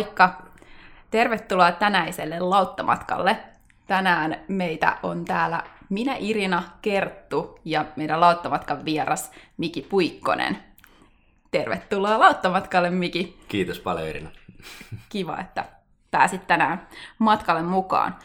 Moikka! Tervetuloa tänäiselle lauttamatkalle. Tänään meitä on täällä minä Irina Kerttu ja meidän lauttamatkan vieras Miki Puikkonen. Tervetuloa lauttamatkalle Miki. Kiitos paljon Irina. Kiva, että pääsit tänään matkalle mukaan.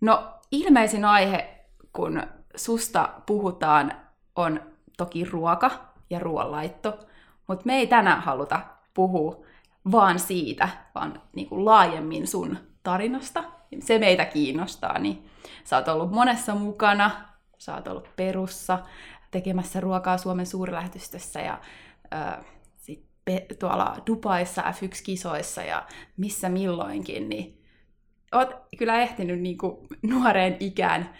No ilmeisin aihe, kun susta puhutaan, on toki ruoka ja ruoanlaitto, mutta me ei tänään haluta puhua vaan siitä, vaan niin kuin laajemmin sun tarinasta. Se meitä kiinnostaa, niin sä oot ollut monessa mukana, sä oot ollut Perussa tekemässä ruokaa Suomen suurlähetystössä ja äh, sit pe- tuolla Dubaissa F1-kisoissa ja missä milloinkin, niin oot kyllä ehtinyt niin kuin nuoreen ikään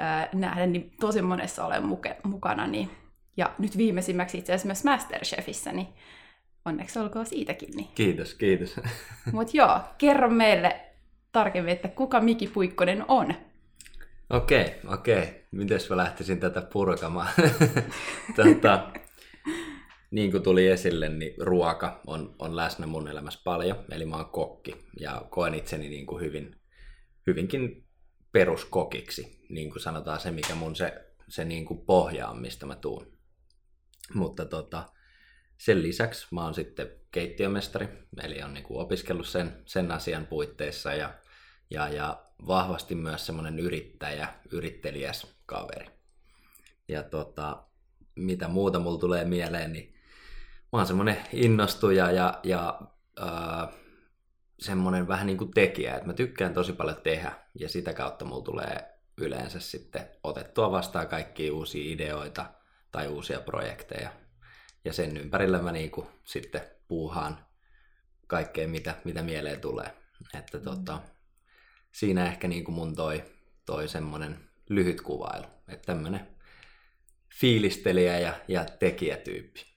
äh, nähdä niin tosi monessa olen muke- mukana. Niin, ja nyt viimeisimmäksi itse asiassa myös Masterchefissä, niin onneksi olkoon siitäkin. Niin. Kiitos, kiitos. Mutta joo, kerro meille tarkemmin, että kuka Miki Puikkonen on? Okei, okei. Mites mä lähtisin tätä purkamaan? tota, niin kuin tuli esille, niin ruoka on, on läsnä mun elämässä paljon. Eli mä oon kokki ja koen itseni niin kuin hyvin, hyvinkin peruskokiksi. Niin kuin sanotaan se, mikä mun se, se niin kuin pohja on, mistä mä tuun. Mutta tota, sen lisäksi mä oon sitten keittiömestari, eli on niin kuin opiskellut sen, sen asian puitteissa ja, ja, ja vahvasti myös semmoinen yrittäjä, yrittelijäs kaveri. Ja tota, mitä muuta mulla tulee mieleen, niin mä oon semmoinen innostuja ja, ja äh, semmoinen vähän niin kuin tekijä, että mä tykkään tosi paljon tehdä ja sitä kautta mulla tulee yleensä sitten otettua vastaan kaikkia uusia ideoita tai uusia projekteja ja sen ympärillä mä niinku sitten puuhaan kaikkea, mitä, mitä mieleen tulee. Että mm. tota, siinä ehkä niinku mun toi, toi semmonen lyhyt kuvailu, että tämmönen fiilistelijä ja, ja tekijätyyppi.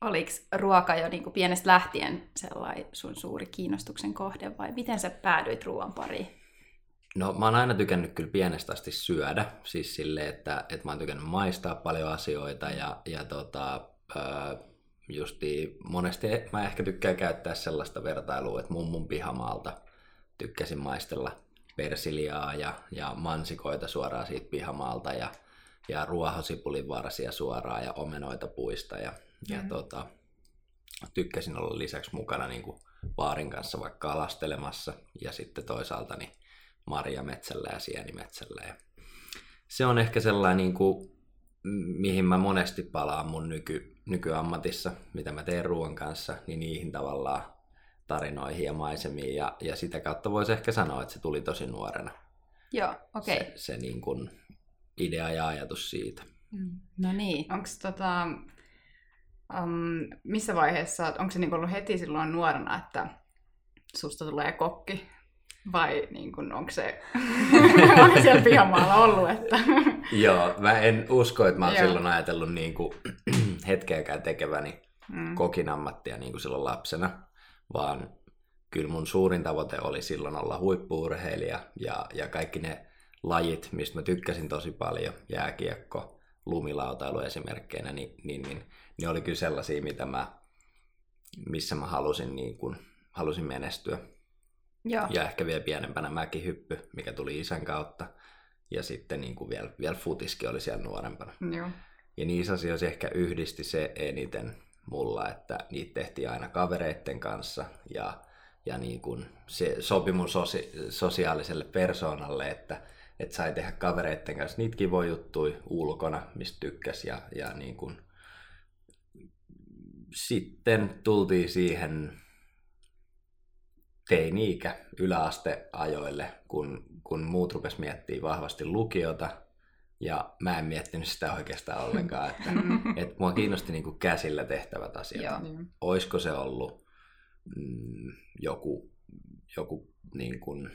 Oliko ruoka jo niin pienestä lähtien sellainen sun suuri kiinnostuksen kohde vai miten sä päädyit ruoan pariin? No mä oon aina tykännyt kyllä pienestä asti syödä, siis silleen, että, että mä oon tykännyt maistaa paljon asioita ja, ja tota, justi monesti mä ehkä tykkään käyttää sellaista vertailua, että mummun pihamaalta tykkäsin maistella persiliaa ja, ja mansikoita suoraan siitä pihamaalta ja, ja ruohosipulin varsia suoraan ja omenoita puista ja, mm. ja tota, tykkäsin olla lisäksi mukana niin kuin baarin kanssa vaikka alastelemassa ja sitten toisaalta niin marjametsällä ja sienimetsällä. Ja se on ehkä sellainen, niin kuin, mihin mä monesti palaan mun nyky, nykyammatissa, mitä mä teen ruoan kanssa, niin niihin tavallaan tarinoihin ja maisemiin. Ja, ja sitä kautta voisi ehkä sanoa, että se tuli tosi nuorena. Joo, okei. Okay. Se, se niin kuin idea ja ajatus siitä. Mm. No niin. Onko tota, um, missä vaiheessa, onko se niin ollut heti silloin nuorena, että susta tulee kokki? Vai niin kun, onko se onko siellä pihamaalla ollut? Että... Joo, mä en usko, että mä oon silloin ajatellut niin kuin, hetkeäkään tekeväni mm. kokin ammattia niin kuin silloin lapsena, vaan kyllä mun suurin tavoite oli silloin olla huippuurheilija ja, ja kaikki ne lajit, mistä mä tykkäsin tosi paljon, jääkiekko, lumilautailu esimerkkeinä, niin, niin, niin ne oli kyllä sellaisia, mitä mä, missä mä halusin, niin kuin, halusin menestyä. Joo. Ja ehkä vielä pienempänä mäkihyppy, mikä tuli isän kautta. Ja sitten niin kuin vielä, vielä futiskin oli siellä nuorempana. Joo. Ja niissä asioissa ehkä yhdisti se eniten mulla, että niitä tehtiin aina kavereitten kanssa ja, ja niin kuin se sopi mun sosi, sosiaaliselle persoonalle, että, että sai tehdä kavereitten kanssa niitä kivoja juttuja ulkona, mistä tykkäs ja, ja niin kuin, sitten tultiin siihen teini-ikä yläasteajoille, kun, kun muut rupes miettimään vahvasti lukiota ja mä en miettinyt sitä oikeastaan ollenkaan, että mm. et mua kiinnosti niinku käsillä tehtävät asiat. Joo. Niin. Oisko se ollut mm, joku, joku niin kuin,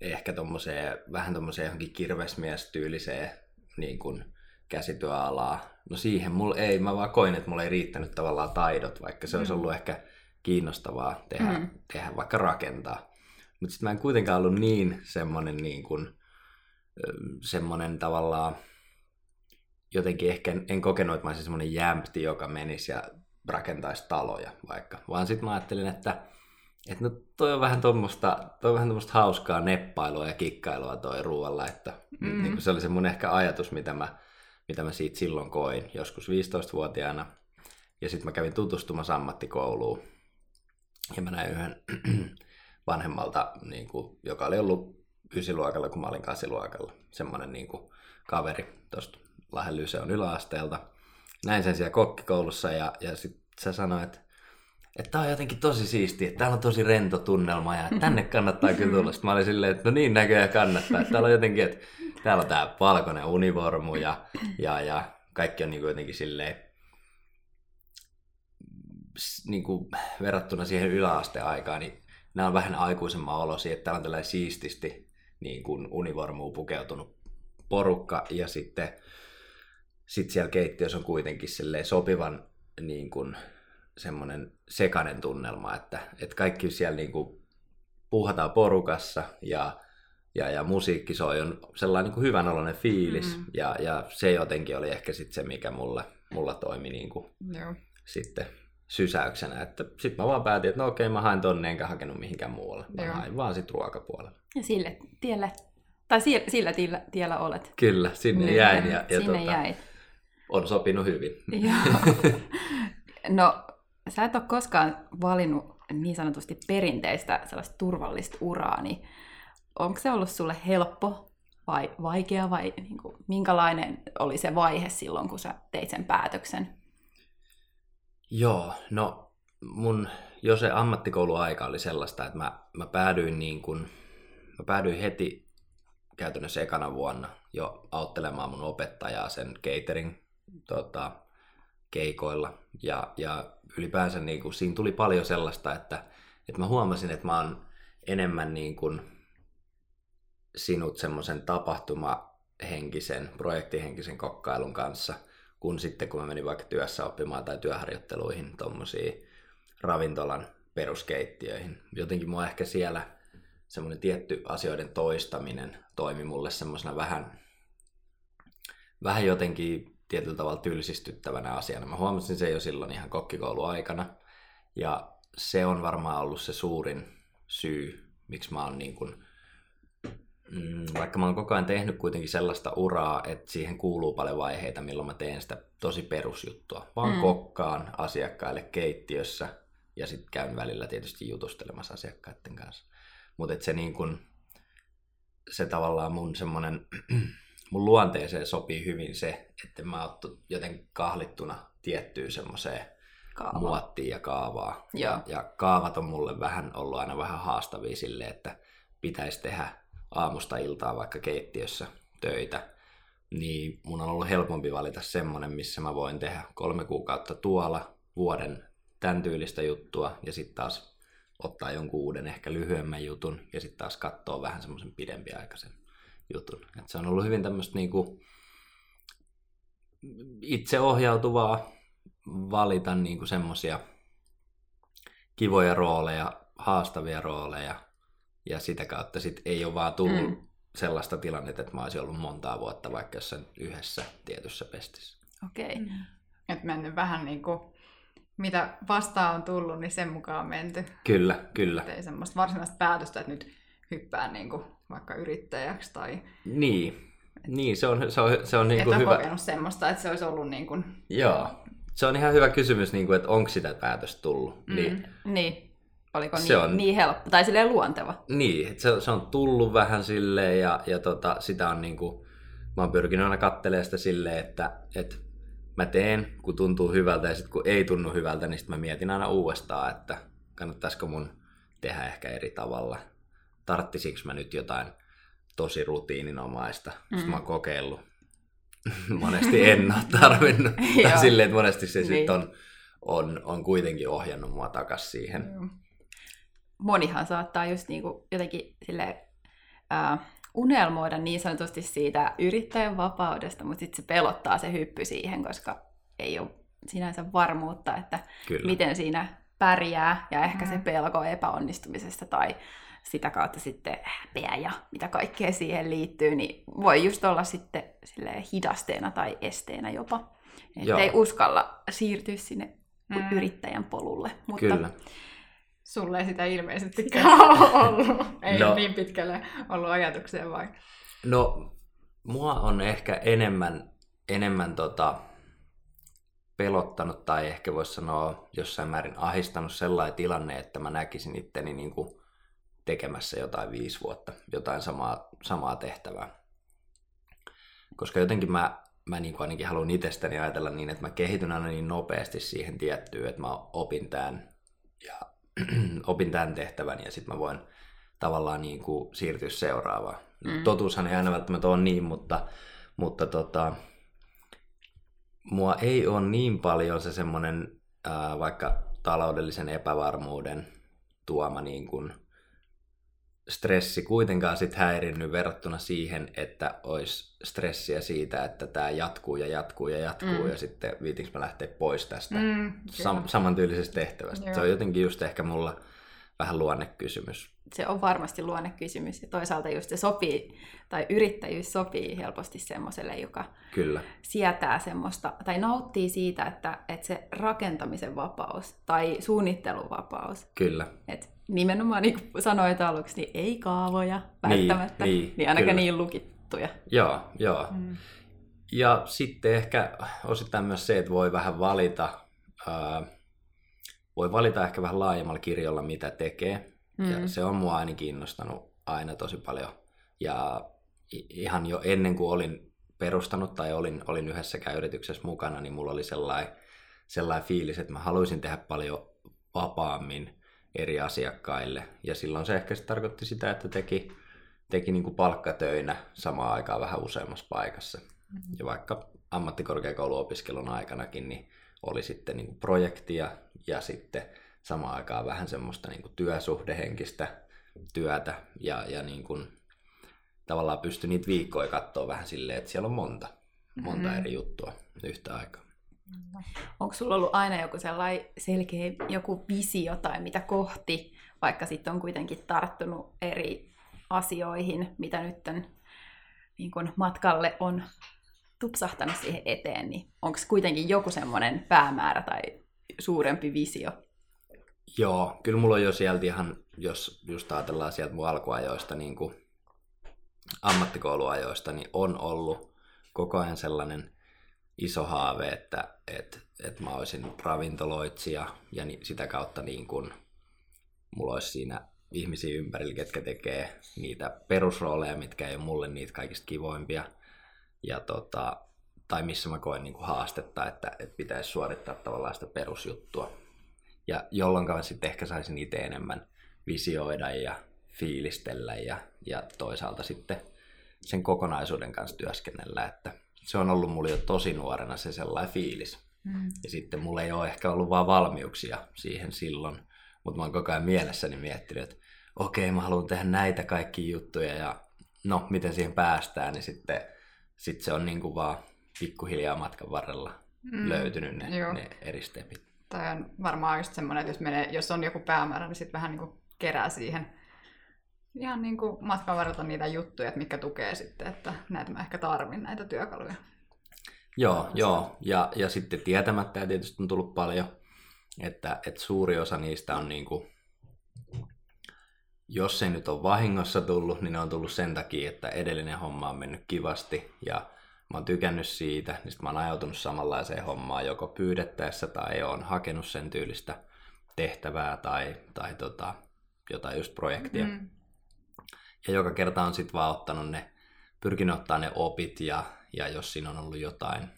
ehkä tommoseen, vähän tommoseen johonkin kirvesmiestyyliseen niin kuin käsityöalaa. No siihen mulla ei, mä vaan koin, että mulla ei riittänyt tavallaan taidot, vaikka se mm. olisi ollut ehkä kiinnostavaa tehdä, mm. tehdä vaikka rakentaa. Mutta sitten mä en kuitenkaan ollut niin semmoinen niin kuin, semmoinen tavallaan, jotenkin ehkä en kokenut, että mä olisin semmoinen jämpti, joka menisi ja rakentaisi taloja vaikka, vaan sitten mä ajattelin, että että no toi on vähän tuommoista, toi on vähän tuommoista hauskaa neppailua ja kikkailua toi ruoalla, että mm. niin se oli se mun ehkä ajatus, mitä mä, mitä mä siitä silloin koin, joskus 15-vuotiaana. Ja sitten mä kävin tutustumassa ammattikouluun ja mä näin yhden vanhemmalta, niin kuin, joka oli ollut ysiluokalla, kun mä olin kasiluokalla. Semmoinen niin kuin, kaveri tuosta Lahden Lyseon yläasteelta. Näin sen siellä kokkikoulussa ja, ja sitten se sanoi, että että tää on jotenkin tosi siistiä, että täällä on tosi rento tunnelma ja tänne kannattaa kyllä tulla. Sitten mä olin silleen, että no niin näköjään kannattaa. Että täällä on jotenkin, että täällä on tää valkoinen univormu ja, ja, ja kaikki on niin jotenkin silleen niin kuin verrattuna siihen yläasteaikaan, niin nämä on vähän aikuisemman olosi, että täällä on tällainen siististi niin kuin univormuun pukeutunut porukka ja sitten sit siellä keittiössä on kuitenkin sopivan niin kuin, semmoinen sekainen tunnelma, että, että kaikki siellä niin kuin puhataan porukassa ja, ja, ja musiikki soi, on sellainen niin kuin hyvän oloinen fiilis mm. ja, ja se jotenkin oli ehkä sitten se, mikä mulla, mulla toimi niin kuin Joo. sitten sysäyksenä. Että sitten mä vaan päätin, että no okei, mä hain tonne enkä hakenut mihinkään muualle. Mä Joo. hain vaan sitten ruokapuolelle. Ja sille tielle, tai sillä, sillä tiellä, tiellä olet. Kyllä, sinne niin, jäin. Ja, ja sinne tota, jäit. On sopinut hyvin. Joo. No, sä et ole koskaan valinnut niin sanotusti perinteistä sellaista turvallista uraa, niin onko se ollut sulle helppo vai vaikea vai niin kuin, minkälainen oli se vaihe silloin, kun sä teit sen päätöksen? Joo, no mun jo se ammattikouluaika oli sellaista, että mä, mä päädyin niin kuin, mä päädyin heti käytännössä ekana vuonna jo auttelemaan mun opettajaa sen catering tota, keikoilla. Ja, ja ylipäänsä niin kuin, siinä tuli paljon sellaista, että, että mä huomasin, että mä oon enemmän niin kuin, sinut semmoisen tapahtumahenkisen, projektihenkisen kokkailun kanssa, kun sitten kun mä menin vaikka työssä oppimaan tai työharjoitteluihin tuommoisiin ravintolan peruskeittiöihin. Jotenkin mua ehkä siellä semmoinen tietty asioiden toistaminen toimi mulle semmoisena vähän, vähän jotenkin tietyllä tavalla tylsistyttävänä asiana. Mä huomasin sen jo silloin ihan kokkikouluaikana. Ja se on varmaan ollut se suurin syy, miksi mä oon niin kuin, mm, vaikka mä oon koko ajan tehnyt kuitenkin sellaista uraa, että siihen kuuluu paljon vaiheita, milloin mä teen sitä tosi perusjuttua. Vaan mm. kokkaan asiakkaille keittiössä ja sitten käyn välillä tietysti jutustelemassa asiakkaiden kanssa. Mutta se niin kun, se tavallaan mun semmoinen mun luonteeseen sopii hyvin se, että mä oon jotenkin kahlittuna tiettyyn semmoiseen Kaava. muottiin ja kaavaa. Ja, ja kaavat on mulle vähän ollut aina vähän haastavia sille, että pitäisi tehdä aamusta iltaa vaikka keittiössä töitä. Niin mun on ollut helpompi valita semmonen, missä mä voin tehdä kolme kuukautta tuolla vuoden tämän tyylistä juttua ja sitten taas ottaa jonkun uuden ehkä lyhyemmän jutun ja sitten taas katsoa vähän semmoisen pidempiaikaisen jutun. Et se on ollut hyvin tämmöistä niinku itseohjautuvaa valita niinku semmoisia kivoja rooleja, haastavia rooleja, ja sitä kautta sit ei ole vaan tullut mm. sellaista tilannetta, että mä olisin ollut montaa vuotta vaikka jossain yhdessä tietyssä pestissä. Okei. Okay. Mm. Et mennyt vähän niin kuin, mitä vastaan on tullut, niin sen mukaan on menty. Kyllä, kyllä. Et ei semmoista varsinaista päätöstä, että nyt hyppää niin kuin vaikka yrittäjäksi tai... Niin, niin se on, se on, se on niin kuin hyvä... kokenut semmoista, että se olisi ollut niin kuin... Joo, se on ihan hyvä kysymys, niin kuin, että onko sitä päätöstä tullut. Mm. Niin. niin. Oliko se niin, on, niin helppo, tai silleen luonteva? Niin, se, se on tullut vähän silleen, ja, ja tota, sitä on niin kuin, mä oon pyrkinyt aina katselemaan sitä silleen, että, että mä teen, kun tuntuu hyvältä, ja sitten kun ei tunnu hyvältä, niin sitten mä mietin aina uudestaan, että kannattaisiko mun tehdä ehkä eri tavalla tarttisinko mä nyt jotain tosi rutiininomaista. Mm. Sitten mä oon kokeillut. monesti en ole tarvinnut. tai silleen, että monesti se niin. sitten on, on, on kuitenkin ohjannut mua takas siihen. Mm. Monihan saattaa just niinku jotenkin sille äh, unelmoida niin sanotusti siitä yrittäjän vapaudesta, mutta sitten se pelottaa se hyppy siihen, koska ei ole sinänsä varmuutta, että Kyllä. miten siinä pärjää, ja ehkä mm. se pelko epäonnistumisesta tai sitä kautta sitten häpeä ja mitä kaikkea siihen liittyy, niin voi just olla sitten hidasteena tai esteenä jopa. Että ei uskalla siirtyä sinne mm. yrittäjän polulle. Mutta Kyllä. Sulle ei sitä ilmeisesti ole ollut. Ei no, niin pitkälle ollut ajatuksia vai? No, mua on ehkä enemmän, enemmän tota, pelottanut tai ehkä voisi sanoa jossain määrin ahistanut sellainen tilanne, että mä näkisin itteni niin kuin tekemässä jotain viisi vuotta, jotain samaa, samaa tehtävää. Koska jotenkin mä, mä niin kuin ainakin haluan itsestäni ajatella niin, että mä kehityn aina niin nopeasti siihen tiettyyn, että mä opin tämän ja opin tämän tehtävän ja sitten mä voin tavallaan niin kuin siirtyä seuraavaan. Mm. Totuushan ei aina välttämättä ole niin, mutta, mutta tota, mua ei ole niin paljon se semmoinen vaikka taloudellisen epävarmuuden tuoma niin kuin stressi kuitenkaan sit häirinnyt verrattuna siihen, että olisi stressiä siitä, että tämä jatkuu ja jatkuu ja jatkuu mm. ja sitten viitinkö mä lähteä pois tästä mm, sam- samantyylisestä tehtävästä. Joo. Se on jotenkin just ehkä mulla vähän luonnekysymys. Se on varmasti luonnekysymys ja toisaalta just se sopii, tai yrittäjyys sopii helposti semmoiselle, joka Kyllä. sietää semmoista, tai nauttii siitä, että, että se rakentamisen vapaus tai suunnitteluvapaus. Kyllä. Et nimenomaan niin kuin sanoit aluksi, niin ei kaavoja välttämättä, niin, niin, niin ainakaan kyllä. niin lukittuja. Joo, joo. Mm. Ja sitten ehkä osittain myös se, että voi vähän valita, ää, voi valita ehkä vähän laajemmalla kirjolla, mitä tekee. Mm. Ja se on mua aina kiinnostanut aina tosi paljon. Ja ihan jo ennen kuin olin perustanut tai olin, olin yhdessäkään yrityksessä mukana, niin mulla oli sellainen, sellainen fiilis, että mä haluaisin tehdä paljon vapaammin eri asiakkaille. Ja silloin se ehkä tarkoitti sitä, että teki, teki niin kuin palkkatöinä samaan aikaan vähän useammassa paikassa. Mm-hmm. Ja vaikka ammattikorkeakouluopiskelun aikanakin, niin oli sitten niin kuin projektia ja sitten samaan aikaan vähän semmoista niin kuin työsuhdehenkistä työtä ja, ja niin kuin, tavallaan pystyi niitä viikkoja katsoa vähän silleen, että siellä on monta, monta mm-hmm. eri juttua yhtä aikaa. Onko sulla ollut aina joku sellainen selkeä joku visio tai mitä kohti, vaikka sitten on kuitenkin tarttunut eri asioihin, mitä nyt on, niin kun matkalle on tupsahtanut siihen eteen, niin onko kuitenkin joku semmoinen päämäärä tai suurempi visio? Joo, kyllä mulla on jo sieltä ihan, jos just ajatellaan sieltä mun alkuajoista, niin kuin ammattikouluajoista, niin on ollut koko ajan sellainen iso haave, että et, et mä olisin ravintoloitsija ja ni, sitä kautta niin kun mulla olisi siinä ihmisiä ympärillä, ketkä tekee niitä perusrooleja, mitkä ei ole mulle niitä kaikista kivoimpia. Ja tota, tai missä mä koen niin kuin haastetta, että, että pitäisi suorittaa tavallaan sitä perusjuttua. Ja jolloin mä sitten ehkä saisin itse enemmän visioida ja fiilistellä ja, ja toisaalta sitten sen kokonaisuuden kanssa työskennellä, että se on ollut mulla jo tosi nuorena se sellainen fiilis. Mm. Ja sitten mulla ei ole ehkä ollut vaan valmiuksia siihen silloin, mutta mä oon koko ajan mielessäni miettinyt, että okei, okay, mä haluan tehdä näitä kaikki juttuja ja no, miten siihen päästään, niin sitten sit se on niin kuin vaan pikkuhiljaa matkan varrella mm. löytynyt ne, ne eri stepit. Tai on varmaan just semmoinen, että jos, menee, jos on joku päämäärä, niin sitten vähän niin kuin kerää siihen ihan niin kuin matkan varrella niitä juttuja, että mikä tukee sitten, että näitä mä ehkä tarvin näitä työkaluja. Joo, joo. Ja, ja sitten tietämättä ja tietysti on tullut paljon, että, että suuri osa niistä on niin kuin, jos ei nyt ole vahingossa tullut, niin ne on tullut sen takia, että edellinen homma on mennyt kivasti ja mä oon tykännyt siitä, niin sitten mä oon ajautunut samanlaiseen hommaan joko pyydettäessä tai on hakenut sen tyylistä tehtävää tai, tai tota, jotain just projektia. Mm. Ja joka kerta on sitten vaan ottanut ne, pyrkinyt ottaa ne opit ja, ja jos siinä on ollut jotain,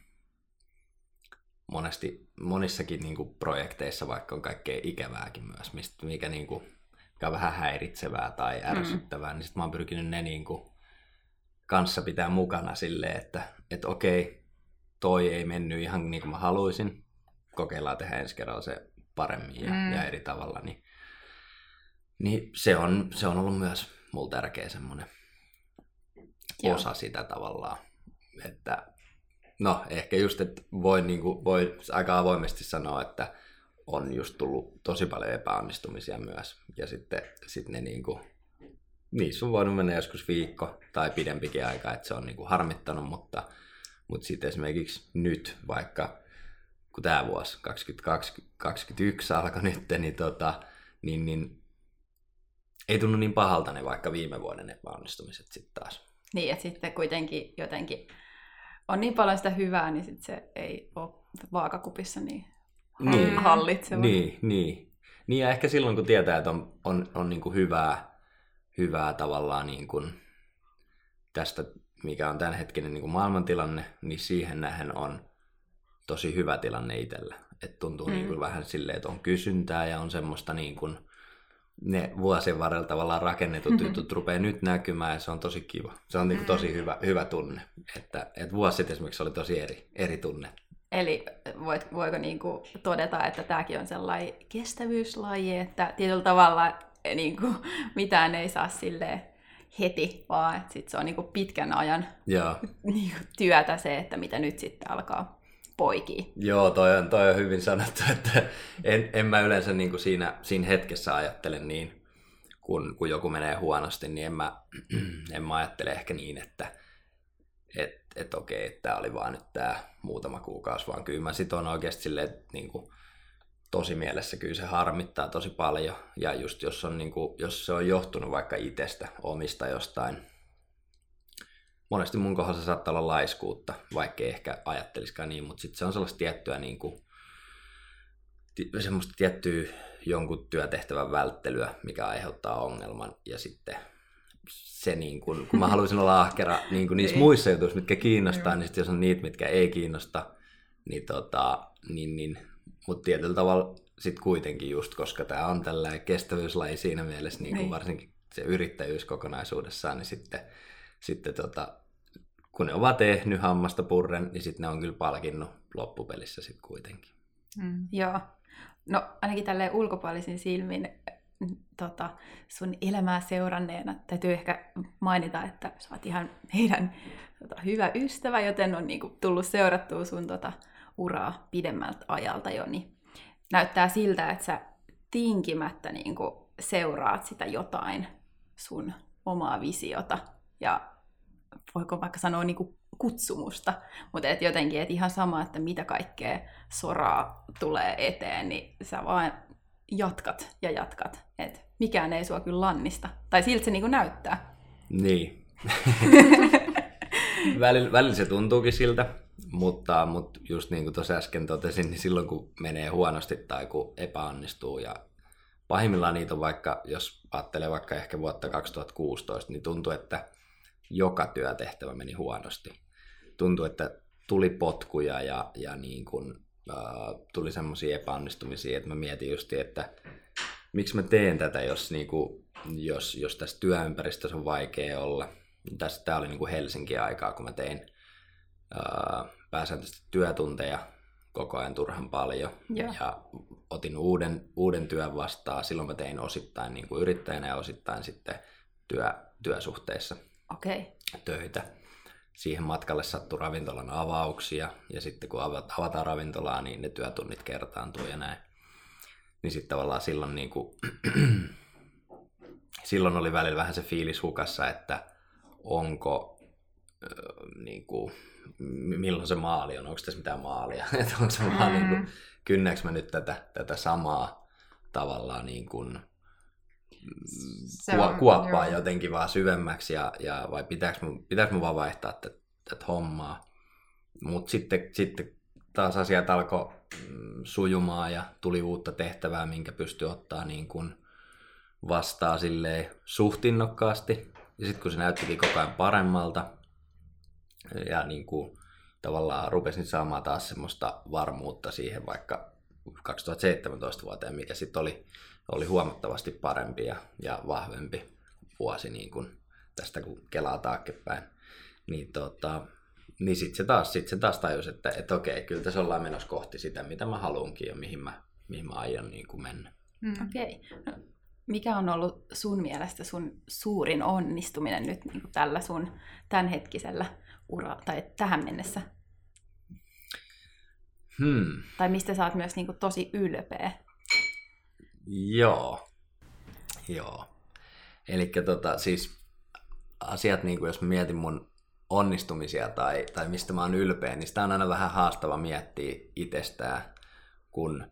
monesti, monissakin niin kuin projekteissa, vaikka on kaikkea ikävääkin myös, mistä, mikä, niin kuin, mikä on vähän häiritsevää tai mm. ärsyttävää, mm. niin sitten mä oon pyrkinyt ne niin kuin, kanssa pitää mukana silleen, että, että okei, toi ei mennyt ihan niin kuin mä haluaisin, kokeillaan tehdä ensi kerralla se paremmin ja, mm. ja eri tavalla, niin, niin se, on, se on ollut myös mulla tärkeä semmoinen osa sitä tavallaan, että no ehkä just, että voi, niin kuin, voi aika avoimesti sanoa, että on just tullut tosi paljon epäonnistumisia myös. Ja sitten sit ne niin kuin, niissä on voinut mennä joskus viikko tai pidempikin aika, että se on niin kuin harmittanut, mutta, mutta sitten esimerkiksi nyt vaikka kun tämä vuosi 2021 alkoi nyt, niin, tota, niin, niin ei tunnu niin pahalta ne vaikka viime vuoden epäonnistumiset sitten taas. Niin, että sitten kuitenkin jotenkin on niin paljon sitä hyvää, niin sit se ei ole vaakakupissa niin, Niin. hallitseva. Niin, niin. Niin ja ehkä silloin kun tietää, että on, on, on niin kuin hyvää, hyvää tavallaan niin kuin tästä, mikä on tämänhetkinen niin kuin maailmantilanne, niin siihen nähen on tosi hyvä tilanne itsellä. Että tuntuu mm. niin kuin vähän silleen, että on kysyntää ja on semmoista niin kuin, ne vuosien varrella tavallaan rakennetut jutut rupeaa nyt näkymään ja se on tosi kiva. Se on niin kuin tosi hyvä, hyvä tunne. Että, että vuosi sitten esimerkiksi oli tosi eri, eri tunne. Eli voit, voiko niinku todeta, että tämäkin on sellainen kestävyyslaji, että tietyllä tavalla niinku, mitään ei saa sille heti, vaan sit se on niinku pitkän ajan Joo. niinku, työtä se, että mitä nyt sitten alkaa poikia. Joo, toi on, toi on hyvin sanottu, että en, en mä yleensä niin kuin siinä, siinä hetkessä ajattele niin, kun, kun joku menee huonosti, niin en mä, en mä ajattele ehkä niin, että et, et okei, että tämä oli vaan nyt tämä muutama kuukausi, vaan kyllä mä sit on oikeasti silleen, että niin kuin, tosi mielessä kyllä se harmittaa tosi paljon, ja just jos, on, niin kuin, jos se on johtunut vaikka itsestä, omista jostain, monesti mun kohdassa se saattaa olla laiskuutta, vaikka ei ehkä ajattelisikaan niin, mutta sitten se on sellaista tiettyä niin kuin, semmoista tiettyä jonkun työtehtävän välttelyä, mikä aiheuttaa ongelman, ja sitten se, niin kuin, kun mä haluaisin olla ahkera niin kuin niissä Niin. muissa jutuissa, mitkä kiinnostaa, Joo. niin sitten jos on niitä, mitkä ei kiinnosta, niin, tota, niin, niin mutta tietyllä tavalla sitten kuitenkin just, koska tämä on tällainen kestävyyslaji siinä mielessä, niin kuin varsinkin se yrittäjyys kokonaisuudessaan, niin sitten, sitten tota, kun ne ovat tehnyt hammasta purren, niin sitten ne on kyllä palkinnut loppupelissä sitten kuitenkin. Mm. Joo. No ainakin tälleen ulkopuolisin silmin mm, tota, sun elämää seuranneena täytyy ehkä mainita, että sä oot ihan meidän tota, hyvä ystävä, joten on niinku tullut seurattua sun tota, uraa pidemmältä ajalta jo, niin näyttää siltä, että sä tinkimättä niinku seuraat sitä jotain sun omaa visiota ja voiko vaikka sanoa niinku kutsumusta, mutta et jotenkin, että ihan sama, että mitä kaikkea soraa tulee eteen, niin sä vaan jatkat ja jatkat. Et mikään ei sua kyllä lannista. Tai siltä se niinku näyttää. Niin. välillä, välillä se tuntuukin siltä, mutta, mutta just niin kuin tuossa äsken totesin, niin silloin kun menee huonosti tai kun epäonnistuu ja pahimmillaan niitä on vaikka, jos ajattelee vaikka ehkä vuotta 2016, niin tuntuu, että joka työtehtävä meni huonosti. Tuntuu, että tuli potkuja ja, ja niin kuin, äh, tuli semmoisia epäonnistumisia, että mä mietin just, että miksi mä teen tätä, jos, niinku, jos, jos tässä työympäristössä on vaikea olla. Tässä tämä oli niinku Helsinki aikaa, kun mä tein ää, pääsääntöisesti työtunteja koko ajan turhan paljon. Joo. Ja otin uuden, uuden työn vastaan. Silloin mä tein osittain niinku yrittäjänä ja osittain sitten työ, työsuhteessa. Okay. töitä. Siihen matkalle sattui ravintolan avauksia, ja sitten kun ava- avataan ravintolaa, niin ne työtunnit kertaantuu ja näin. Niin sitten tavallaan silloin, niin kuin, silloin oli välillä vähän se fiilis hukassa, että onko, niin kuin, milloin se maali on, onko tässä mitään maalia, että onko se vaan Mm. niin kuin, kynnääkö mä nyt tätä, tätä samaa tavallaan niin kuin, Kuo- on- kuoppaa joo. jotenkin vaan syvemmäksi ja, ja vai pitääkö mun, pitääkö mun vaan vaihtaa tätä, hommaa. Mutta sitten, sitten taas asiat alkoi mm, sujumaan ja tuli uutta tehtävää, minkä pystyi ottaa niin kuin vastaan silleen suht innokkaasti. Ja sitten kun se näyttikin koko ajan paremmalta ja niin kuin tavallaan rupesin saamaan taas semmoista varmuutta siihen vaikka 2017 vuoteen, mikä sitten oli, oli huomattavasti parempi ja, ja vahvempi vuosi niin kuin tästä kun kelaa taaksepäin. Niin, tota, niin sitten se taas, sit se taas tajusi, että, että okei, kyllä tässä ollaan menossa kohti sitä, mitä mä haluankin ja mihin mä, mihin mä aion niin kuin mennä. Mm. Okei. No, mikä on ollut sun mielestä sun suurin onnistuminen nyt niin kuin tällä sun tämänhetkisellä ura tai tähän mennessä? Hmm. Tai mistä sä oot myös niin kuin tosi ylpeä? Joo. Joo. Eli tota, siis asiat, niin kuin jos mietin mun onnistumisia tai, tai mistä mä oon ylpeä, niin sitä on aina vähän haastava miettiä itsestään, kun,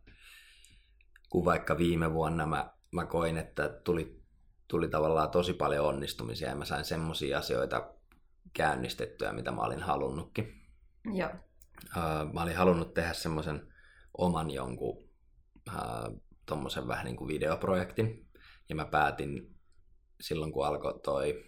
kun vaikka viime vuonna mä, mä koin, että tuli, tuli tavallaan tosi paljon onnistumisia ja mä sain semmoisia asioita käynnistettyä, mitä mä olin halunnutkin. Joo. Mä olin halunnut tehdä semmoisen oman jonkun tuommoisen vähän niin kuin videoprojektin, ja mä päätin silloin, kun alkoi toi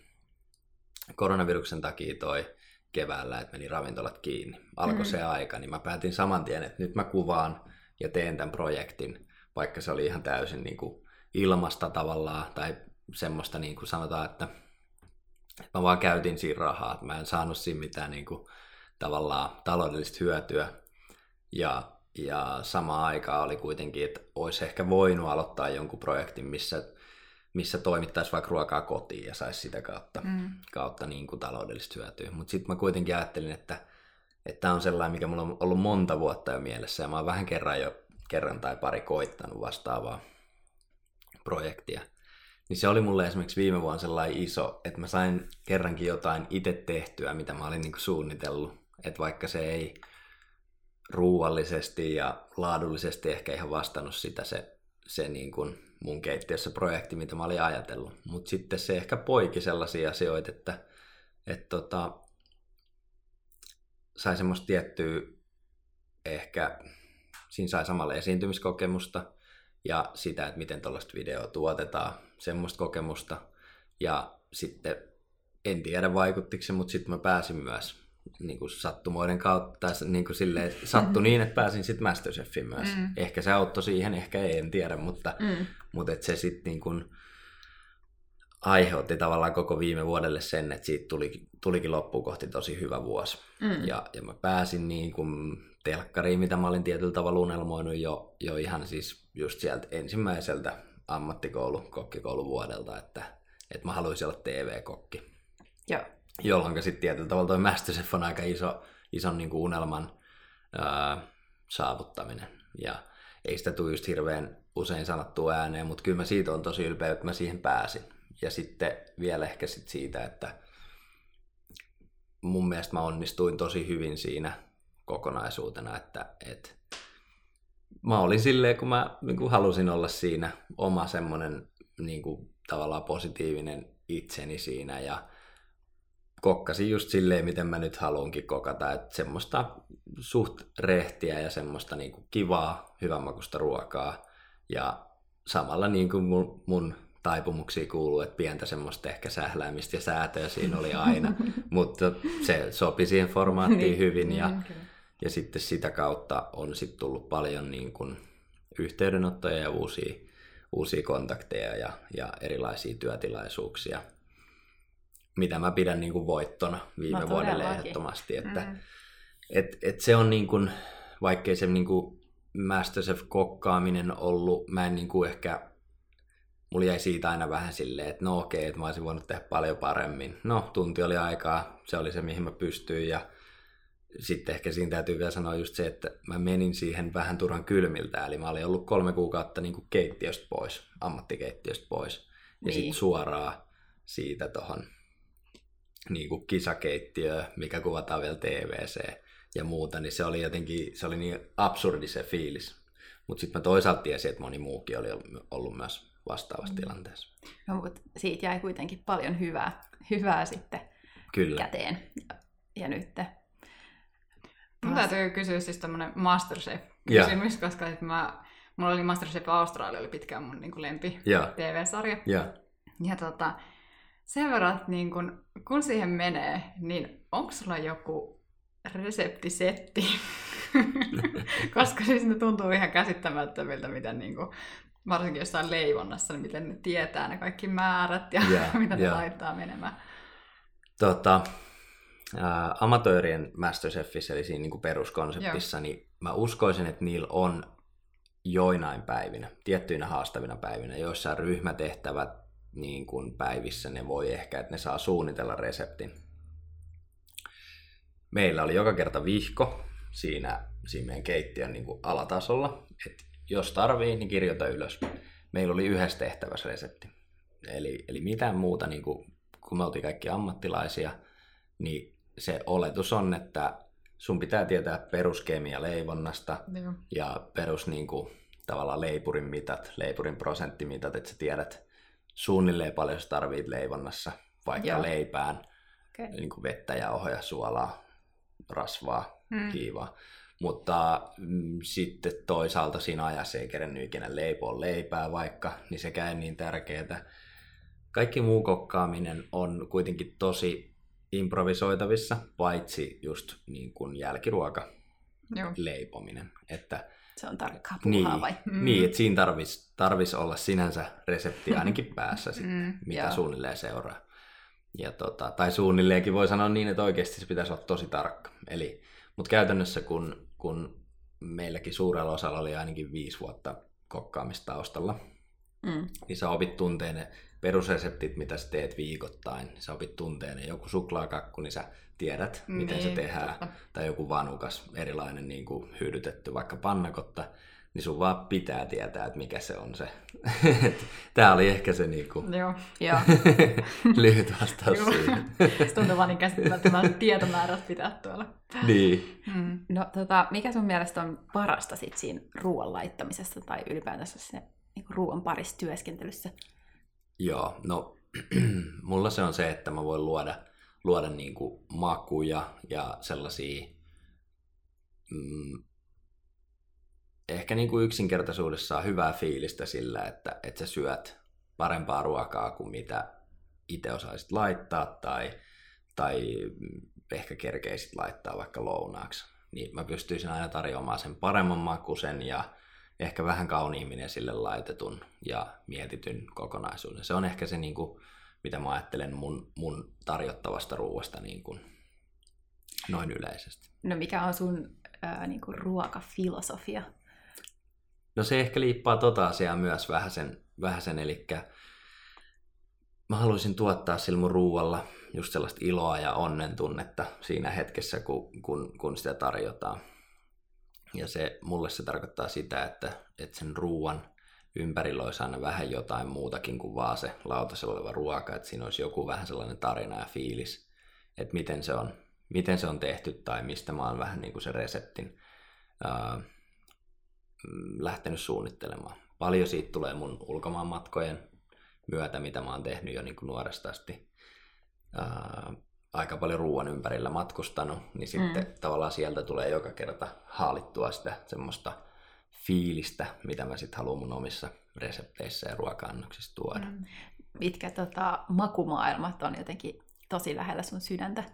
koronaviruksen takia toi keväällä, että meni ravintolat kiinni. Alkoi mm. se aika, niin mä päätin saman tien, että nyt mä kuvaan ja teen tämän projektin, vaikka se oli ihan täysin niin kuin ilmasta tavallaan, tai semmoista niin kuin sanotaan, että mä vaan käytin siinä rahaa, että mä en saanut siinä mitään niin kuin, tavallaan taloudellista hyötyä. Ja, ja sama aikaa oli kuitenkin, että olisi ehkä voinut aloittaa jonkun projektin, missä missä toimittaisi vaikka ruokaa kotiin ja saisi sitä kautta, mm. kautta niin kuin taloudellista hyötyä. Mutta sitten mä kuitenkin ajattelin, että tämä on sellainen, mikä mulla on ollut monta vuotta jo mielessä ja mä oon vähän kerran jo kerran tai pari koittanut vastaavaa projektia. Niin se oli mulle esimerkiksi viime vuonna sellainen iso, että mä sain kerrankin jotain itse tehtyä, mitä mä olin niin kuin suunnitellut. Että vaikka se ei ruuallisesti ja laadullisesti ehkä ihan vastannut sitä se, se niin kuin mun keittiössä projekti, mitä mä olin ajatellut. Mutta sitten se ehkä poiki sellaisia asioita, että et tota, sai semmoista tiettyä ehkä, siinä sai samalla esiintymiskokemusta ja sitä, että miten tuollaista videoa tuotetaan, semmoista kokemusta. Ja sitten en tiedä vaikuttiko se, mutta sitten mä pääsin myös niin kuin sattumoiden kautta, tai niin kuin silleen, että sattui niin, että pääsin sitten Masterchefiin myös. Mm. Ehkä se auttoi siihen, ehkä ei, en tiedä, mutta, mm. mutta että se sitten niin kuin aiheutti tavallaan koko viime vuodelle sen, että siitä tuli, tulikin loppuun kohti tosi hyvä vuosi. Mm. Ja, ja mä pääsin niin kuin telkkariin, mitä mä olin tietyllä tavalla unelmoinut jo, jo ihan siis just sieltä ensimmäiseltä ammattikoulu, kokkikouluvuodelta, että, että mä haluaisin olla TV-kokki. Joo jolloin sitten tietyllä tavalla toi Masterchef on aika iso, ison niin kuin unelman ää, saavuttaminen. Ja ei sitä tule just hirveän usein sanottua ääneen, mutta kyllä mä siitä on tosi ylpeä, että mä siihen pääsin. Ja sitten vielä ehkä sit siitä, että mun mielestä mä onnistuin tosi hyvin siinä kokonaisuutena, että, että mä olin silleen, kun mä niin kuin halusin olla siinä oma semmoinen niin tavallaan positiivinen itseni siinä ja kokkasin just silleen, miten mä nyt haluankin kokata, että semmoista suht rehtiä ja semmoista niin kuin kivaa, hyvänmakuista ruokaa. Ja samalla niin kuin mun, mun taipumuksia kuuluu, että pientä semmoista ehkä sähläämistä ja säätöä siinä oli aina, mutta se sopi siihen formaattiin niin, hyvin ja, niin, ja sitten sitä kautta on sitten tullut paljon niin kuin yhteydenottoja ja uusia, uusia kontakteja ja, ja erilaisia työtilaisuuksia – mitä mä pidän niin kuin voittona viime no, vuodelle ehdottomasti. Että, mm. et, et se on niin kuin, vaikkei se niin kuin Masterchef-kokkaaminen ollut, mä en niin kuin ehkä, mulla jäi siitä aina vähän silleen, että no okei, että mä olisin voinut tehdä paljon paremmin. No, tunti oli aikaa, se oli se mihin mä pystyin ja sitten ehkä siinä täytyy vielä sanoa just se, että mä menin siihen vähän turhan kylmiltä, eli mä olin ollut kolme kuukautta niin kuin keittiöstä pois, ammattikeittiöstä pois, ja niin. sitten suoraan siitä tuohon niin kuin kisakeittiö, mikä kuvataan vielä TVC ja muuta, niin se oli jotenkin, se oli niin absurdi se fiilis. Mutta sitten mä toisaalta tiesin, että moni muukin oli ollut myös vastaavassa mm. tilanteessa. No, mutta siitä jäi kuitenkin paljon hyvää, hyvää sitten Kyllä. käteen. Ja, ja nyt. Mun täytyy kysyä siis tämmöinen Masterchef-kysymys, ja. koska mä, mulla oli Masterchef Australia oli pitkään mun niin kuin lempi ja. TV-sarja. Ja, ja tota, sen verran, että niin kun, kun siihen menee, niin onko sulla joku reseptisetti? Koska siis ne tuntuu ihan käsittämättömiltä, miten niin kuin, varsinkin jossain leivonnassa, niin miten ne tietää ne kaikki määrät ja yeah, mitä ne yeah. laittaa menemään. Tota, ää, amatöörien Masterchefissä, eli siinä niin kuin peruskonseptissa, Joo. niin mä uskoisin, että niillä on joinain päivinä, tiettyinä haastavina päivinä, joissa ryhmätehtävät niin kuin päivissä ne voi ehkä, että ne saa suunnitella reseptin. Meillä oli joka kerta vihko siinä, siinä meidän keittiön niin kuin alatasolla, että jos tarvii, niin kirjoita ylös. Meillä oli yhdessä tehtävässä resepti. Eli, eli mitään muuta, niin kuin, kun me oltiin kaikki ammattilaisia, niin se oletus on, että sun pitää tietää peruskemia leivonnasta Joo. ja perus niin kuin, tavallaan leipurin mitat, leipurin prosenttimitat, että sä tiedät suunnilleen paljon sä tarvit leivonnassa, vaikka Joo. leipään, Okei. niin kuin vettä, jauhoja, suolaa, rasvaa, Mm. kiivaa. Mutta mm, sitten toisaalta siinä ajassa ei kerennyt ikinä leipoa leipää vaikka, niin sekään ei niin tärkeää. Kaikki muu kokkaaminen on kuitenkin tosi improvisoitavissa, paitsi just niin kuin jälkiruoka Joo. leipominen. Että Se on tarkkaa niin, puuhaa vai? Mm. niin, että siinä tarvisi tarvis olla sinänsä resepti ainakin päässä, sit, Mm, mitä joo. suunnilleen seuraa. Ja tota, tai suunnilleenkin voi sanoa niin, että oikeasti se pitäisi olla tosi tarkka. Eli, mutta käytännössä kun, kun meilläkin suurella osalla oli ainakin viisi vuotta kokkaamista taustalla, Mm. niin sä opit tunteen perusreseptit, mitä sä teet viikoittain. Sä opit tunteen joku suklaakakku, niin sä tiedät, miten se Niin, tehdään. totta. Tai joku vanukas, erilainen niin kuin hyydytetty vaikka pannakotta. Niin sun vaan pitää tietää, että mikä se on se. Tää oli ehkä se niin kuin Joo. Joo. lyhyt vastaus Joo. siihen. Se tuntuu vaan niin käsittämättömältä tietomäärät pitää tuolla. niin. Mm. No tota, mikä sun mielestä on parasta sit siinä ruoan laittamisessa tai ylipäätänsä se niin ruoan parissa työskentelyssä? Joo, no mulla se on se, että mä voin luoda, luoda niin kuin makuja ja sellaisia mm, ehkä niin kuin yksinkertaisuudessaan hyvää fiilistä sillä, että, että sä syöt parempaa ruokaa kuin mitä itse osaisit laittaa tai, tai ehkä kerkeisit laittaa vaikka lounaaksi. Niin mä pystyisin aina tarjoamaan sen paremman makuisen ja ehkä vähän kauniimmin esille laitetun ja mietityn kokonaisuuden. Se on ehkä se, niin kuin, mitä mä ajattelen mun, mun tarjottavasta ruoasta niin kuin, noin yleisesti. No mikä on sun ää, niin ruokafilosofia? No se ehkä liippaa tota asiaa myös vähäsen, vähäsen eli mä haluaisin tuottaa sillä mun ruualla just sellaista iloa ja onnen tunnetta siinä hetkessä, kun, kun, kun sitä tarjotaan. Ja se, mulle se tarkoittaa sitä, että, että sen ruuan ympärillä olisi aina vähän jotain muutakin kuin vaan se lautasella oleva ruoka, että siinä olisi joku vähän sellainen tarina ja fiilis, että miten se on, miten se on tehty tai mistä mä oon vähän niin kuin se reseptin ää, mm, lähtenyt suunnittelemaan. Paljon siitä tulee mun ulkomaan matkojen myötä, mitä mä oon tehnyt jo niin kuin nuoresta asti. Ää, aika paljon ruoan ympärillä matkustanut, niin sitten mm. tavallaan sieltä tulee joka kerta haalittua sitä semmoista fiilistä, mitä mä sitten haluan mun omissa resepteissä ja ruoka-annoksissa tuoda. Mm. Mitkä tota, makumaailmat on jotenkin tosi lähellä sun sydäntä?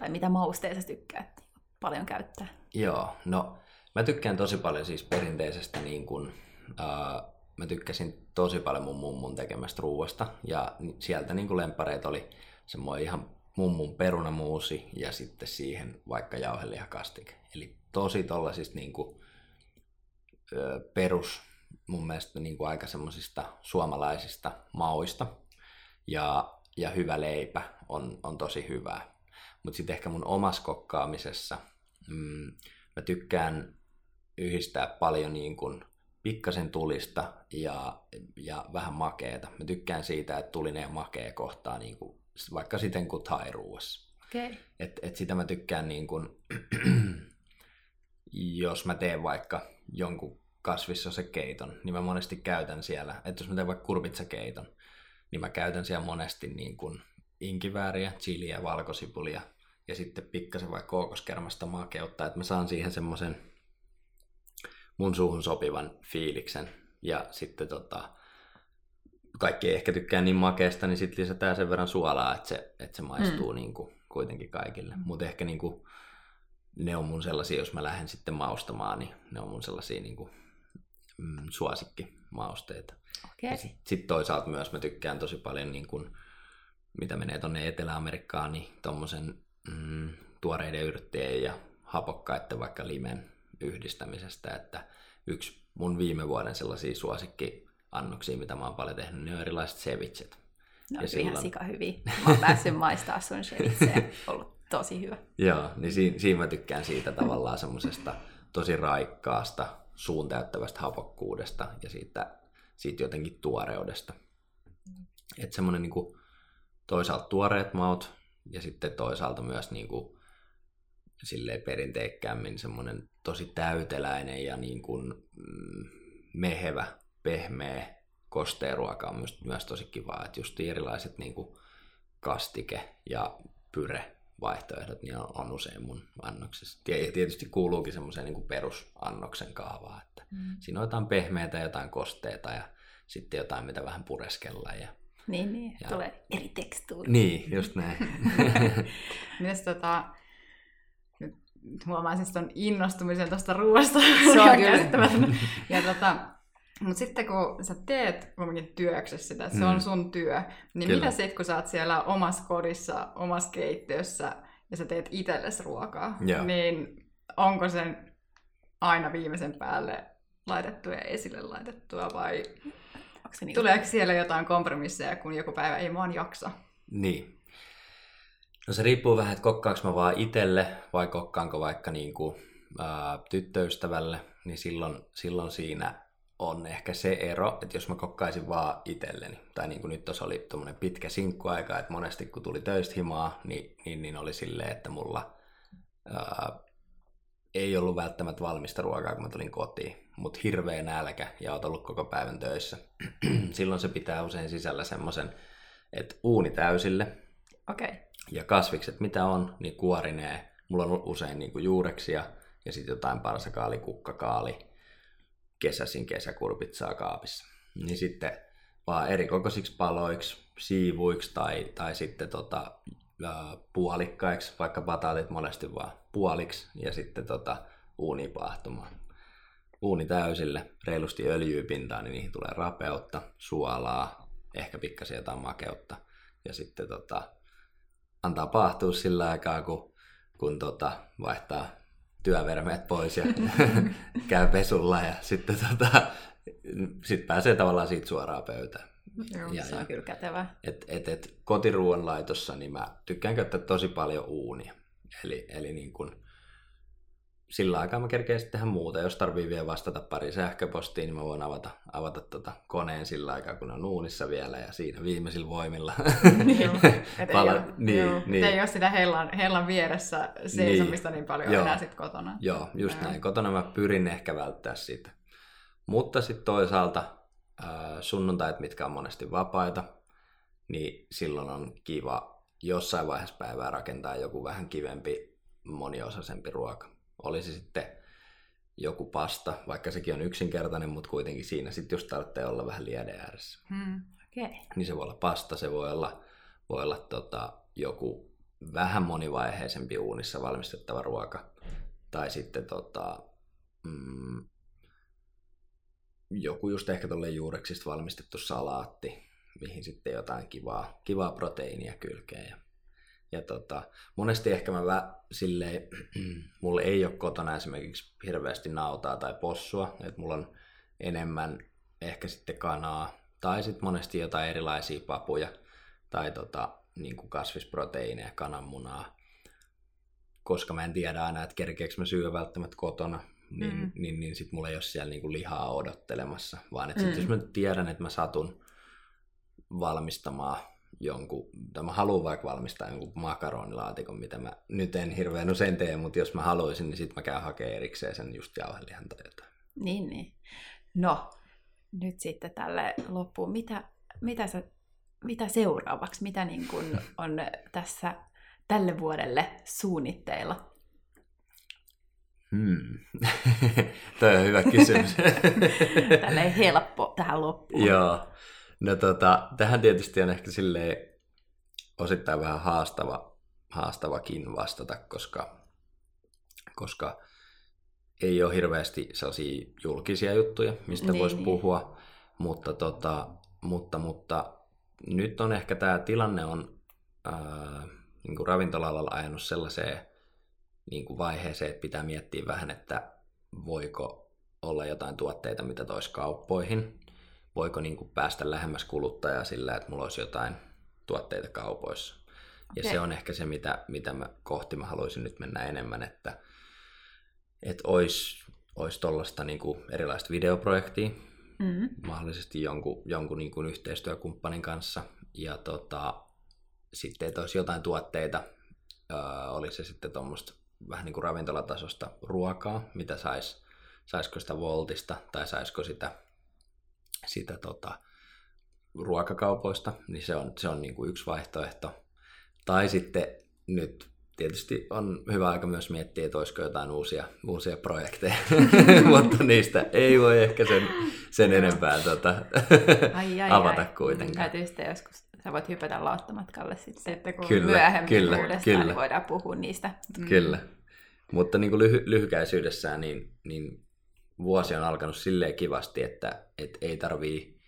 Tai mitä mausteita tykkäät paljon käyttää? Joo, no mä tykkään tosi paljon siis perinteisestä niin kuin, äh, mä tykkäsin tosi paljon mun mummun tekemästä ruuasta ja sieltä niin kuin lempareita oli semmoinen ihan mummun perunamuusi ja sitten siihen vaikka jauhelihakastike. Eli tosi tollasista niin kuin, ö, perus mun mielestä niin kuin aika semmoisista suomalaisista mauista ja, ja hyvä leipä on, on tosi hyvää. Mutta sitten ehkä mun omassa kokkaamisessa mm, mä tykkään yhdistää paljon niin kuin pikkasen tulista ja, ja vähän makeeta. Mä tykkään siitä, että tulinen ja makea kohtaa niin kuin, vaikka siten kuin thai-ruuassa. Okay. Et, et sitä mä tykkään niin kuin, jos mä teen vaikka jonkun kasvissa se keiton, niin mä monesti käytän siellä, että jos mä teen vaikka kurpitsakeiton, niin mä käytän siellä monesti niin kuin inkivääriä, chiliä, valkosipulia ja sitten pikkasen vaikka kookoskermasta makeutta, että mä saan siihen semmoisen mun suuhun sopivan fiiliksen. Ja sitten tota, kaikki ei ehkä tykkää niin makeasta, niin sitten lisätään sen verran suolaa, että se, että se maistuu mm. niin kuin kuitenkin kaikille. Mm. Mutta ehkä niin kuin, ne on mun sellaisia, jos mä lähden sitten maustamaan, niin ne on mun sellaisia niin kuin, mm, suosikkimausteita. Okay. Sitten sit toisaalta myös mä tykkään tosi paljon, niin kuin, mitä menee tonne Etelä-Amerikkaan, niin tommosen mm, tuoreiden yrttien ja hapokkaiden vaikka limen yhdistämisestä, että yksi mun viime vuoden sellaisia suosikkiannoksia, mitä mä oon paljon tehnyt, niin on erilaiset sevitset. No, ja silloin... ihan sika hyviä. Mä oon päässyt maistaa sun sevitseä. ollut tosi hyvä. Joo, niin siinä, siinä mä tykkään siitä tavallaan semmoisesta tosi raikkaasta, suun täyttävästä hapokkuudesta ja siitä, siitä jotenkin tuoreudesta. Että semmoinen niin toisaalta tuoreet maut ja sitten toisaalta myös niin kuin silleen perinteikkäämmin semmoinen tosi täyteläinen ja niin kuin, mm, mehevä, pehmeä, kostea ruoka on myös, myös tosi kivaa. Että just erilaiset niin kuin kastike ja pyre vaihtoehdot niin on, on usein mun annoksessa. Ja tietysti kuuluukin semmoiseen niin perusannoksen kaavaan, että mm. siinä on jotain pehmeitä, jotain kosteita ja sitten jotain, mitä vähän pureskellaan. Ja, niin, niin. Ja... tulee eri tekstuuri. Niin, just näin. Mites tota, nyt huomaan siis ton innostumisen tuosta ruoasta. Se on kyllä. ja tota, mutta sitten kun sä teet kuitenkin työksessä sitä, se mm. on sun työ, niin Kyllä. mitä sitten kun sä oot siellä omassa kodissa, omassa keittiössä ja sä teet itsellesi ruokaa, Joo. niin onko sen aina viimeisen päälle laitettua ja esille laitettua vai se niin? tuleeko siellä jotain kompromisseja, kun joku päivä ei vaan jaksa? Niin. No se riippuu vähän, että kokkaanko mä vaan itselle vai kokkaanko vaikka niin kuin, ää, tyttöystävälle, niin silloin, silloin siinä on ehkä se ero, että jos mä kokkaisin vaan itselleni, tai niin kuin nyt tuossa oli tuommoinen pitkä sinkkuaika, että monesti kun tuli töistä himaa, niin, niin, niin oli silleen, että mulla ää, ei ollut välttämättä valmista ruokaa, kun mä tulin kotiin, mutta hirveä nälkä ja oot ollut koko päivän töissä. Silloin se pitää usein sisällä semmoisen, että uuni täysille okay. ja kasvikset mitä on, niin kuorinee. Mulla on usein niin kuin juureksia ja sitten jotain parsakaali, kukkakaali, kesäsin kesäkurpitsaa kaapissa. Niin sitten vaan eri kokoisiksi paloiksi, siivuiksi tai, tai sitten tota, puolikkaiksi, vaikka bataalit monesti vaan puoliksi ja sitten tota, uuni paahtumaan. Uuni täysille, reilusti öljyä pintaan, niin niihin tulee rapeutta, suolaa, ehkä pikkasen jotain makeutta. Ja sitten tota, antaa paahtua sillä aikaa, kun, kun tota, vaihtaa työvermeet pois ja käy pesulla ja sitten tota, sit pääsee tavallaan siitä suoraan pöytään. Joo, ja, se on ja, kyllä kätevä. Et, et, et kotiruuan laitossa niin mä tykkään käyttää tosi paljon uunia. Eli, eli niin kun, sillä aikaa mä kerkeen sitten tehdä muuta. Jos tarvii vielä vastata pari sähköpostiin, niin mä voin avata, avata tota koneen sillä aikaa, kun on uunissa vielä ja siinä viimeisillä voimilla. Joo, Pala- ei, ole, niin, joo, niin. ei ole sitä hellan, hellan vieressä seisomista niin, niin paljon joo, enää sitten kotona. Joo, just joo. näin. Kotona mä pyrin ehkä välttää sitä. Mutta sitten toisaalta sunnuntait, mitkä on monesti vapaita, niin silloin on kiva jossain vaiheessa päivää rakentaa joku vähän kivempi, moniosaisempi ruoka. Olisi sitten joku pasta, vaikka sekin on yksinkertainen, mutta kuitenkin siinä sitten just tarvitsee olla vähän lieden ääressä. Hmm, okay. Niin se voi olla pasta, se voi olla, voi olla tota, joku vähän monivaiheisempi uunissa valmistettava ruoka. Tai sitten tota, mm, joku just ehkä tuolle juureksista valmistettu salaatti, mihin sitten jotain kivaa, kivaa proteiinia kylkeen. Ja, ja tota, monesti ehkä mä vä, silleen, mulla ei ole kotona esimerkiksi hirveästi nautaa tai possua, että mulla on enemmän ehkä sitten kanaa tai sitten monesti jotain erilaisia papuja tai tota, niin kuin kasvisproteiineja, kananmunaa, koska mä en tiedä aina, että kerkeekö mä syö välttämättä kotona, niin, mm. niin, niin sit mulla ei ole siellä niinku lihaa odottelemassa, vaan että sit mm. jos mä tiedän, että mä satun valmistamaan jonkun, tai mä haluan vaikka valmistaa jonkun makaronilaatikon, mitä mä nyt en hirveän usein tee, mutta jos mä haluaisin, niin sit mä käyn hakemaan erikseen sen just jauhelihan tai jotain. Niin, niin. No, nyt sitten tälle loppuun, mitä, mitä, sä, mitä seuraavaksi, mitä niin kun on tässä tälle vuodelle suunnitteilla? Hmm. Toi on hyvä kysymys. Tälleen helppo tähän loppuun. Joo. No tota, tähän tietysti on ehkä silleen osittain vähän haastava, haastavakin vastata, koska, koska ei ole hirveästi sellaisia julkisia juttuja, mistä niin, voisi niin. puhua, mutta, tota, mutta, mutta nyt on ehkä tämä tilanne on ää, niin kuin ravintola ajanut sellaiseen niin kuin vaiheeseen, että pitää miettiä vähän, että voiko olla jotain tuotteita, mitä tois kauppoihin, voiko niin kuin päästä lähemmäs kuluttajaa sillä, että mulla olisi jotain tuotteita kaupoissa. Ja okay. se on ehkä se, mitä, mitä mä kohti mä haluaisin nyt mennä enemmän, että, että olisi, olisi tuollaista niin erilaista videoprojektia, mm-hmm. mahdollisesti jonkun, jonkun niin kuin yhteistyökumppanin kanssa, ja tota, sitten, että olisi jotain tuotteita, äh, olisi se sitten tuommoista vähän niin kuin ravintolatasosta ruokaa, mitä sais, saisiko sitä Voltista tai saisiko sitä, sitä tota, ruokakaupoista, niin se on, se on niin kuin yksi vaihtoehto. Tai sitten nyt tietysti on hyvä aika myös miettiä, että olisiko jotain uusia, uusia projekteja, mutta niistä ei voi ehkä sen, sen enempää tota, ai, ai, avata ai. kuitenkaan. Täytyy sitten joskus, sä voit hypätä lauttamatkalle sitten, sitten kun kyllä, myöhemmin kyllä, uudestaan, kyllä. niin voidaan puhua niistä. Mm. Kyllä, mutta niin kuin lyhy- lyhykäisyydessään niin, niin vuosi on alkanut silleen kivasti, että et ei tarvii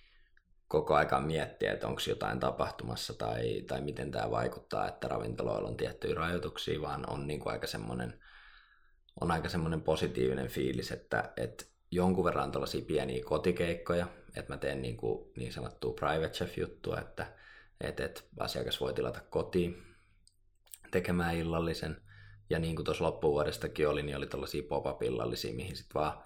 koko aika miettiä, että onko jotain tapahtumassa tai, tai miten tämä vaikuttaa, että ravintoloilla on tiettyjä rajoituksia, vaan on niin kuin aika semmoinen on aika semmoinen positiivinen fiilis, että, että jonkun verran tällaisia pieniä kotikeikkoja, että mä teen niin, kuin niin sanottua private chef-juttua, että, että, että asiakas voi tilata kotiin tekemään illallisen. Ja niin kuin tuossa loppuvuodestakin oli, niin oli tällaisia pop-up-illallisia, mihin sitten vaan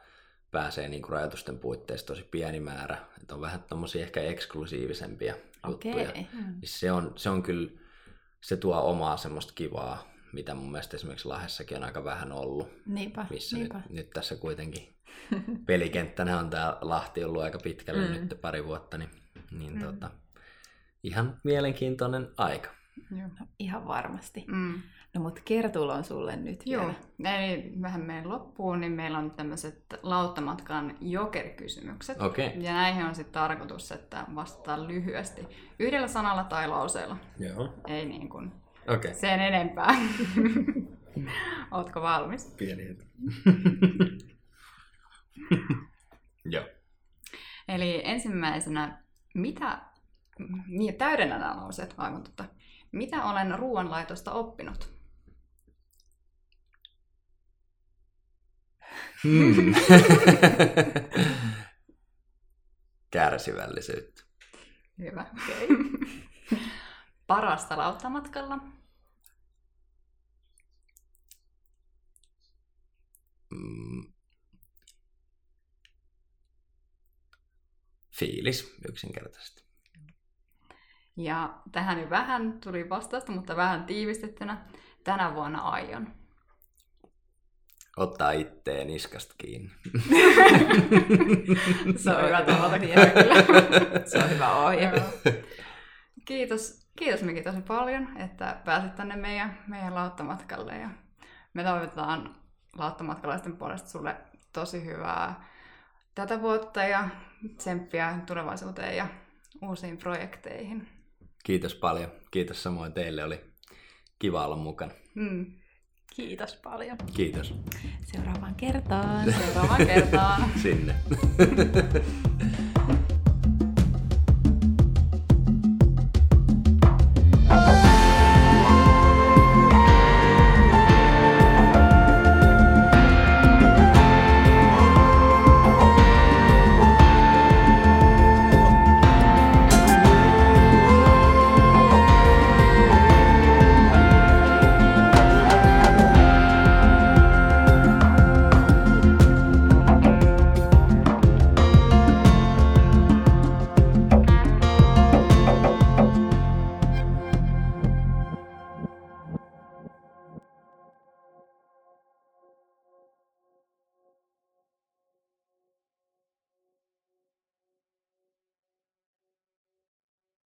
pääsee niin kuin rajoitusten puitteissa tosi pieni määrä. Että on vähän tommosia ehkä eksklusiivisempia okay. juttuja. Mm. Se, on, se on kyllä, se tuo omaa semmoista kivaa, mitä mun mielestä esimerkiksi Lahdessakin on aika vähän ollut. Niinpä, missä niinpä. Nyt, nyt, tässä kuitenkin pelikenttänä on tämä Lahti ollut aika pitkälle mm. nyt pari vuotta, niin, niin mm. tota, ihan mielenkiintoinen aika. Joo. No, ihan varmasti. Mm. No mutta Kertulla on sulle nyt Joo. vielä. Eli vähän meidän loppuun, niin meillä on tämmöiset lauttamatkan jokerikysymykset. Okay. Ja näihin on sitten tarkoitus, että vastataan lyhyesti yhdellä sanalla tai lauseella. Joo. Ei niin kuin okay. sen enempää. Ootko valmis? Pieni Joo. Eli ensimmäisenä, mitä, niin täydennä nämä lauseet, vaan tota, mitä olen ruoanlaitosta oppinut? Hmm. Kärsivällisyyttä. Hyvä. Okay. Parasta lauttamatkalla? Mm. Fiilis yksinkertaisesti. Ja tähän nyt vähän tuli vastausta, mutta vähän tiivistettynä. Tänä vuonna aion ottaa itteen niskasta kiinni. Se on hyvä tavalla Se on hyvä ohje. Kiitos, kiitos Miki tosi paljon, että pääsit tänne meidän, meidän lauttamatkalle. Ja me toivotetaan lauttamatkalaisten puolesta sulle tosi hyvää tätä vuotta ja tsemppiä tulevaisuuteen ja uusiin projekteihin. Kiitos paljon. Kiitos samoin teille. Oli kiva olla mukana. Mm. Kiitos paljon. Kiitos. Seuraavaan kertaan. Seuraavaan kertaan. Sinne.